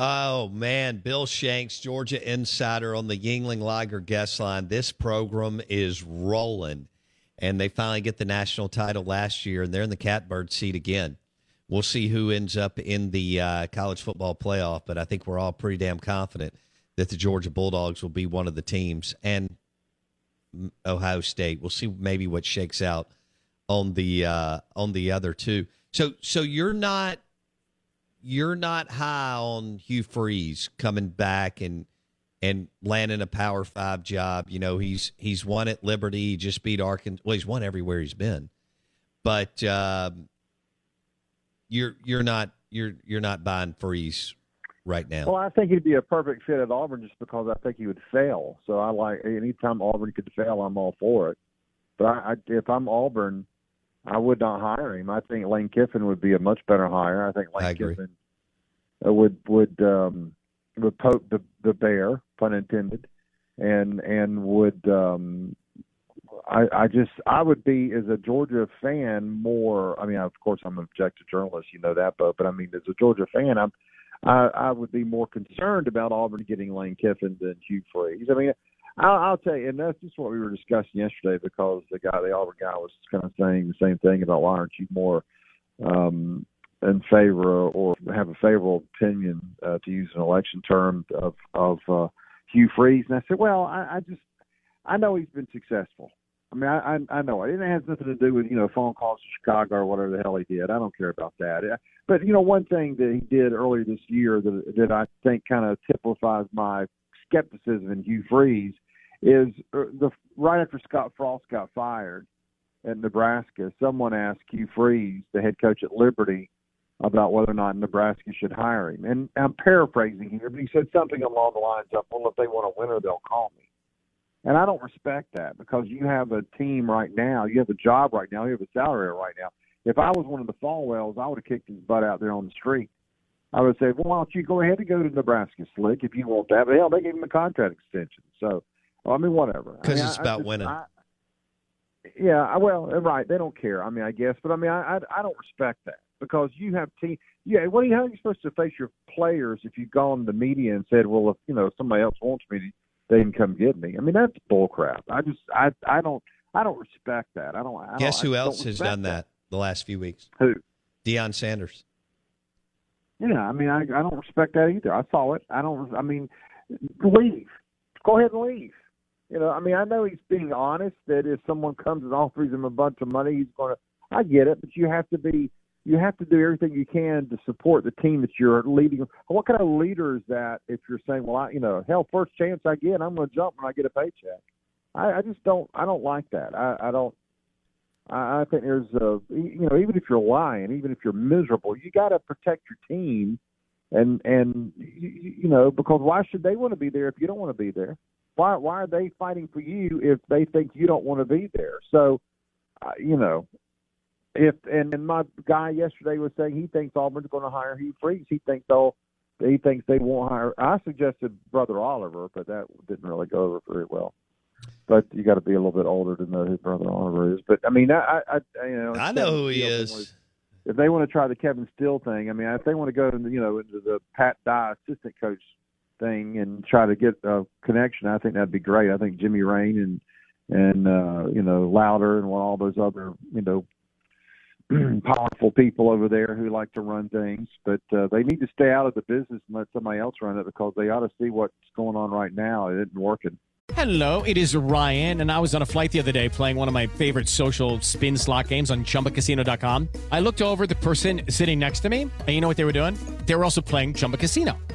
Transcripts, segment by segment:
Oh man, Bill Shanks, Georgia Insider on the Yuengling Lager guest line. This program is rolling, and they finally get the national title last year, and they're in the catbird seat again. We'll see who ends up in the uh, college football playoff, but I think we're all pretty damn confident that the Georgia Bulldogs will be one of the teams, and Ohio State. We'll see maybe what shakes out on the uh, on the other two. So, so you're not you're not high on Hugh Freeze coming back and and landing a Power Five job. You know, he's he's won at Liberty. He just beat Arkansas. Well, he's won everywhere he's been, but um, you're you're not you're you're not buying Freeze right now. Well, I think he'd be a perfect fit at Auburn just because I think he would fail. So I like anytime Auburn could fail, I'm all for it. But I, I if I'm Auburn, I would not hire him. I think Lane Kiffin would be a much better hire. I think Lane I. Kiffin uh, would would um, would poke the the bear, pun intended, and and would um, I I just I would be as a Georgia fan more. I mean, of course, I'm an objective journalist, you know that, but but I mean, as a Georgia fan, I'm I, I would be more concerned about Auburn getting Lane Kiffin than Hugh Freeze. I mean, I'll, I'll tell you, and that's just what we were discussing yesterday because the guy, the Auburn guy, was kind of saying the same thing about why aren't you more um, in favor or have a favorable opinion, uh, to use an election term, of of uh, Hugh Freeze. And I said, well, I, I just I know he's been successful. I mean, I, I know it. It has nothing to do with you know phone calls to Chicago or whatever the hell he did. I don't care about that. But you know, one thing that he did earlier this year that that I think kind of typifies my skepticism in Hugh Freeze is uh, the right after Scott Frost got fired at Nebraska, someone asked Hugh Freeze, the head coach at Liberty, about whether or not Nebraska should hire him. And I'm paraphrasing here, but he said something along the lines of, "Well, if they want a winner, they'll call me." And I don't respect that because you have a team right now, you have a job right now, you have a salary right now. If I was one of the Falwells, I would have kicked his butt out there on the street. I would say, well, why don't you go ahead and go to Nebraska, Slick, if you want that. But hell, they gave him a contract extension. So, well, I mean, whatever. Because I mean, it's I- about I just- winning. I, yeah, I- well, right. They don't care. I mean, I guess, but I mean, I I, I don't respect that because you have team. Yeah, what are you, how are you supposed to face your players if you've gone to the media and said, well, if you know somebody else wants me, they can come get me. I mean, that's bull crap. I just I I don't I don't respect that. I don't. I don't Guess who else has done that the last few weeks? Who? Deion Sanders. Yeah, I mean, I I don't respect that either. I saw it. I don't. I mean, leave. Go ahead and leave. You know, I mean, I know he's being honest that if someone comes and offers him a bunch of money, he's going to. I get it, but you have to be. You have to do everything you can to support the team that you're leading. What kind of leader is that? If you're saying, "Well, I, you know, hell, first chance I get, I'm going to jump when I get a paycheck." I, I just don't. I don't like that. I, I don't. I I think there's a you know even if you're lying, even if you're miserable, you got to protect your team, and and you, you know because why should they want to be there if you don't want to be there? Why why are they fighting for you if they think you don't want to be there? So, uh, you know, if and, and my guy yesterday was saying he thinks Auburn's going to hire Hugh Freeze. He thinks they'll he thinks they won't hire. I suggested Brother Oliver, but that didn't really go over very well. But you got to be a little bit older to know who Brother Oliver is. But I mean, I, I, I you know, I know who he is. If they want to try the Kevin Steele thing, I mean, if they want to go into you know into the Pat Dye assistant coach thing and try to get a connection, I think that'd be great. I think Jimmy Rane and and uh, you know Lowder and all those other you know powerful people over there who like to run things, but uh, they need to stay out of the business and let somebody else run it because they ought to see what's going on right now. It isn't working. Hello, it is Ryan, and I was on a flight the other day playing one of my favorite social spin slot games on ChumbaCasino.com. I looked over the person sitting next to me, and you know what they were doing? They were also playing Chumba Casino.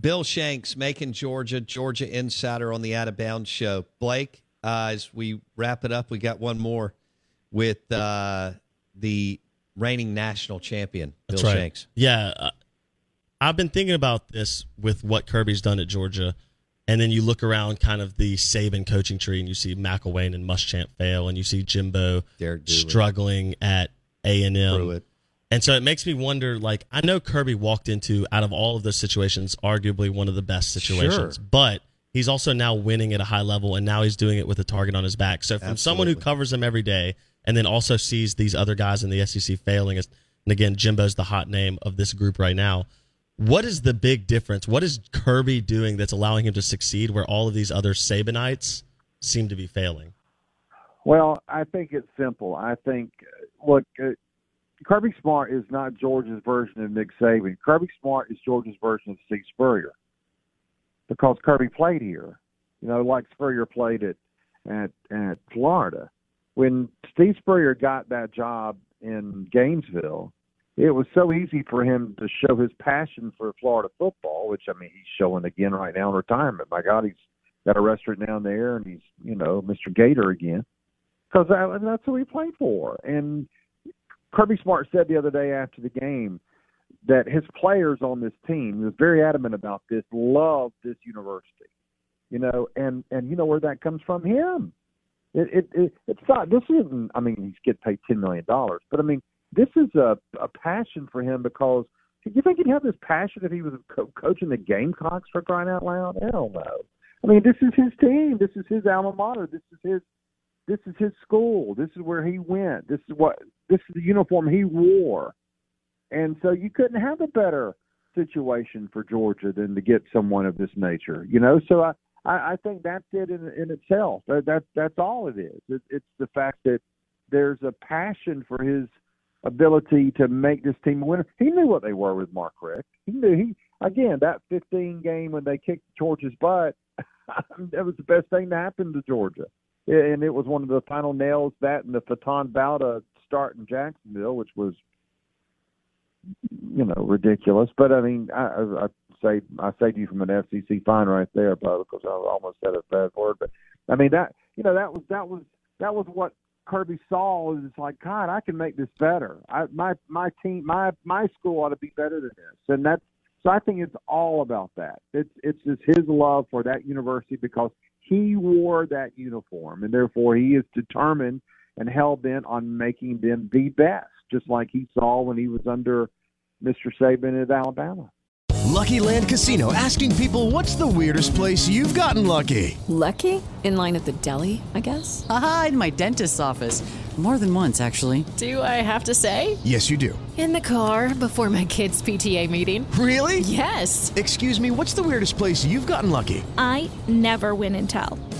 Bill Shanks, Macon Georgia, Georgia Insider on the Out of Bounds show. Blake, uh, as we wrap it up, we got one more with uh, the reigning national champion, Bill right. Shanks. Yeah, uh, I've been thinking about this with what Kirby's done at Georgia, and then you look around kind of the Saban coaching tree, and you see McElwain and Muschamp fail, and you see Jimbo struggling at A and M. Pruitt. And so it makes me wonder. Like I know Kirby walked into out of all of those situations, arguably one of the best situations, Sure. but he's also now winning at a high level, and now he's doing it with a target on his back. So from someone who covers him every day, and then also sees these other guys in the SEC failing, and again, Jimbo's the hot name of this group right now. What is the big difference? What is Kirby doing that's allowing him to succeed where all of these other Sabanites seem to be failing? Well, I think it's simple. I think, look, uh, Kirby Smart is not Georgia's version of Nick Saban. Kirby Smart is Georgia's version of Steve Spurrier because Kirby played here, you know, like Spurrier played at at at Florida. When Steve Spurrier got that job in Gainesville, it was so easy for him to show his passion for Florida football, which I mean he's showing again right now in retirement. My God, he's got a restaurant down there, and he's you know Mr. Gator again because that, that's who he played for. And Kirby Smart said the other day after the game that his players on this team, he was very adamant about this, love this university. You know, and and you know where that comes from him. It it, it it's not. This isn't. I mean, he's getting paid ten million dollars, but I mean, this is a a passion for him because. You think he'd have this passion if he was co- coaching the Gamecocks for crying out loud? Hell no. I mean, this is his team. This is his alma mater. This is his this is his school. This is where he went. This is what this is the uniform he wore. And so you couldn't have a better situation for Georgia than to get someone of this nature. You know, so I I, I think that's it in in itself. That, that that's all it is. It, it's the fact that there's a passion for his ability to make this team a winner. He knew what they were with Mark Richt. He knew he again that 15 game when they kicked Georgia's butt. that was the best thing to happen to Georgia, and it was one of the final nails. That and the Faton Bauta start in Jacksonville, which was you know ridiculous. But I mean, I, I, say I saved you from an FCC fine right there, Bo, because I almost said a bad word. But I mean that you know that was that was that was what Kirby saw. Is like God, I can make this better. I my my team my my school ought to be better than this, and that's so I think it's all about that. It's it's just his love for that university because he wore that uniform, and therefore he is determined and hell bent on making them the best, just like he saw when he was under Mr. Saban at Alabama. Lucky Land Casino asking people what's the weirdest place you've gotten lucky? Lucky? In line at the deli, I guess? Aha, in my dentist's office. More than once, actually. Do I have to say? Yes, you do. In the car before my kids' PTA meeting. Really? Yes. Excuse me, what's the weirdest place you've gotten lucky? I never win and tell.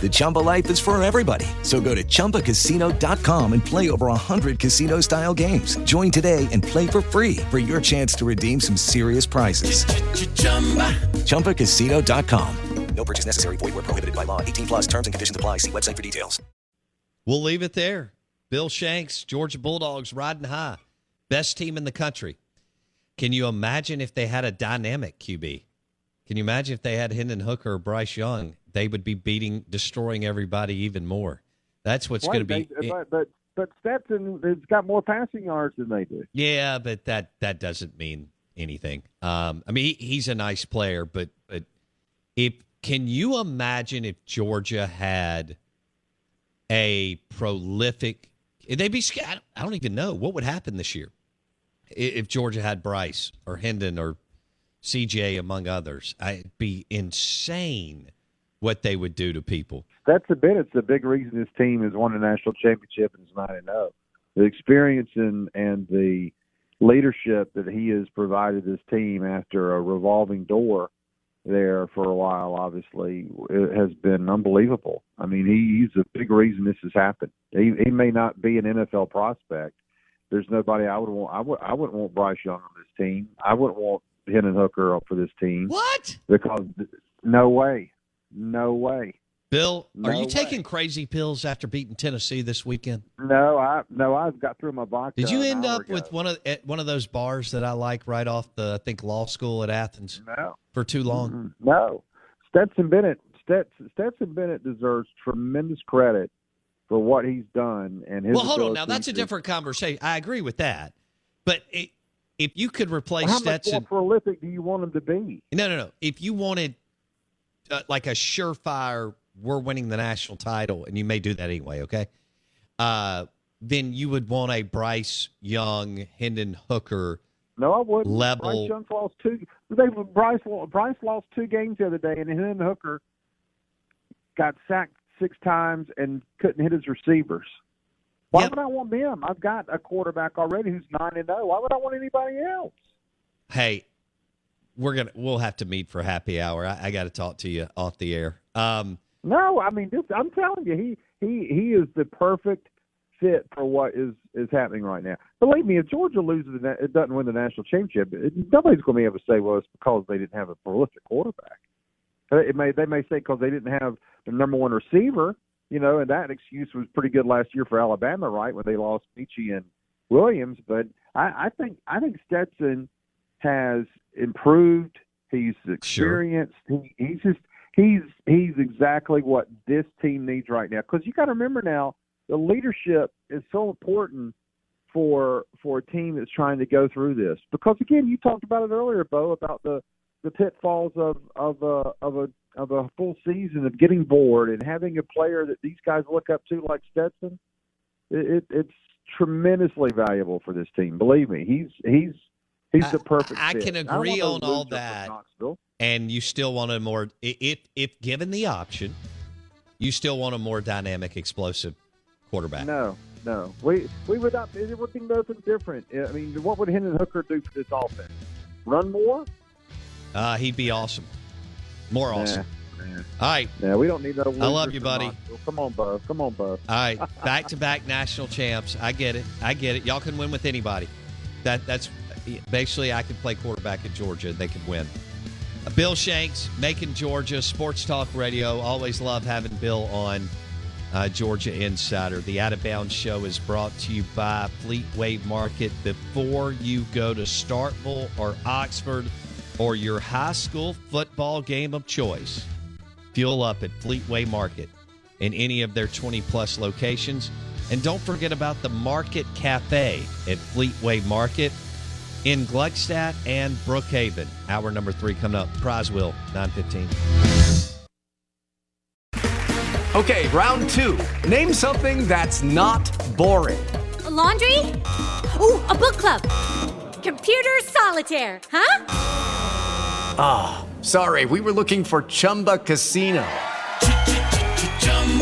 The Chumba life is for everybody. So go to ChumbaCasino.com and play over 100 casino style games. Join today and play for free for your chance to redeem some serious prizes. ChumbaCasino.com. No purchase necessary. Void where prohibited by law. 18 plus terms and conditions apply. See website for details. We'll leave it there. Bill Shanks, Georgia Bulldogs riding high. Best team in the country. Can you imagine if they had a dynamic QB? Can you imagine if they had Hendon Hooker or Bryce Young? They would be beating, destroying everybody even more. That's what's going to be. They, but, but but Stetson has got more passing yards than they do. Yeah, but that that doesn't mean anything. Um, I mean, he, he's a nice player, but but if can you imagine if Georgia had a prolific? They'd be. scared. I don't even know what would happen this year if Georgia had Bryce or Hendon or CJ among others. I'd be insane what they would do to people. That's a bit. It's a big reason this team has won a national championship and is nine and zero. The experience and and the leadership that he has provided this team after a revolving door there for a while, obviously, it has been unbelievable. I mean, he, he's a big reason this has happened. He, he may not be an NFL prospect. There's nobody I would want. I would. I wouldn't want Bryce Young on this team. I wouldn't want Hendon Hooker up for this team. What? Because no way, no way. Bill, No are you way. taking crazy pills after beating Tennessee this weekend? No, I no. I've got through my vodka. Did you end up ago. with one of at one of those bars that I like right off the I think law school at Athens No. for too long? No, Stetson Bennett. Stetson, Stetson Bennett deserves tremendous credit for what he's done and his. Well, hold on now. That's a different conversation. I agree with that, but it, if you could replace Stetson. How Stetson, prolific do you want him to be? no, no, no. If you wanted uh, like a surefire, we're winning the national title, and you may do that anyway. Okay, uh, then you would want a Bryce Young, Hendon Hooker. No, I wouldn't. Level- Bryce Young lost two. They Bryce Bryce lost two games the other day, and Hendon Hooker got sacked six times and couldn't hit his receivers. Why Yep. would I want them? I've got a quarterback already who's nine and zero. Why would I want anybody else? Hey, we're gonna we'll have to meet for happy hour. I, I got to talk to you off the air. Um, No, I mean, this, I'm telling you, he he he is the perfect fit for what is is happening right now. Believe me, if Georgia loses, the, it doesn't win the national championship, it, nobody's going to be able to say, well, it's because they didn't have a prolific quarterback. It may they may say because they didn't have the number one receiver, you know, and that excuse was pretty good last year for Alabama, right, when they lost Metchie and Williams. But I, I think I think Stetson has improved. He's experienced. He, he's just he's he's exactly what this team needs right now. Because you got to remember now, the leadership is so important for for a team that's trying to go through this. Because again, you talked about it earlier, Bo, about the the pitfalls of of a of a of a full season of getting bored and having a player that these guys look up to like Stetson. It, it, it's tremendously valuable for this team. Believe me, he's he's he's the perfect. I can agree want on all that. And you still want a more if if given the option, you still want a more dynamic, explosive quarterback. No, no. We we would not. It would be nothing different. I mean, what would Hendon Hooker do for this offense? Run more? Uh, he'd be awesome, more awesome. man. All right. Yeah, we don't need no. I love you, buddy. Knoxville. Come on, Bub. Come on, Bub. All right, back to back national champs. I get it. I get it. Y'all can win with anybody. That that's basically I could play quarterback at Georgia. and They could win. Bill Shanks, Macon Georgia, Sports Talk Radio. Always love having Bill on uh, Georgia Insider. The Out of Bounds Show is brought to you by Fleetway Market. Before you go to Starkville or Oxford or your high school football game of choice, fuel up at Fleetway Market in any of their 20 plus locations. And don't forget about the Market Cafe at Fleetway Market in Gluckstadt and Brookhaven. Hour number three coming up. Prize Wheel, 915. Okay, round two. Name something that's not boring. A laundry? Ooh, a book club. Computer solitaire, huh? Ah, sorry, we were looking for Chumba Casino.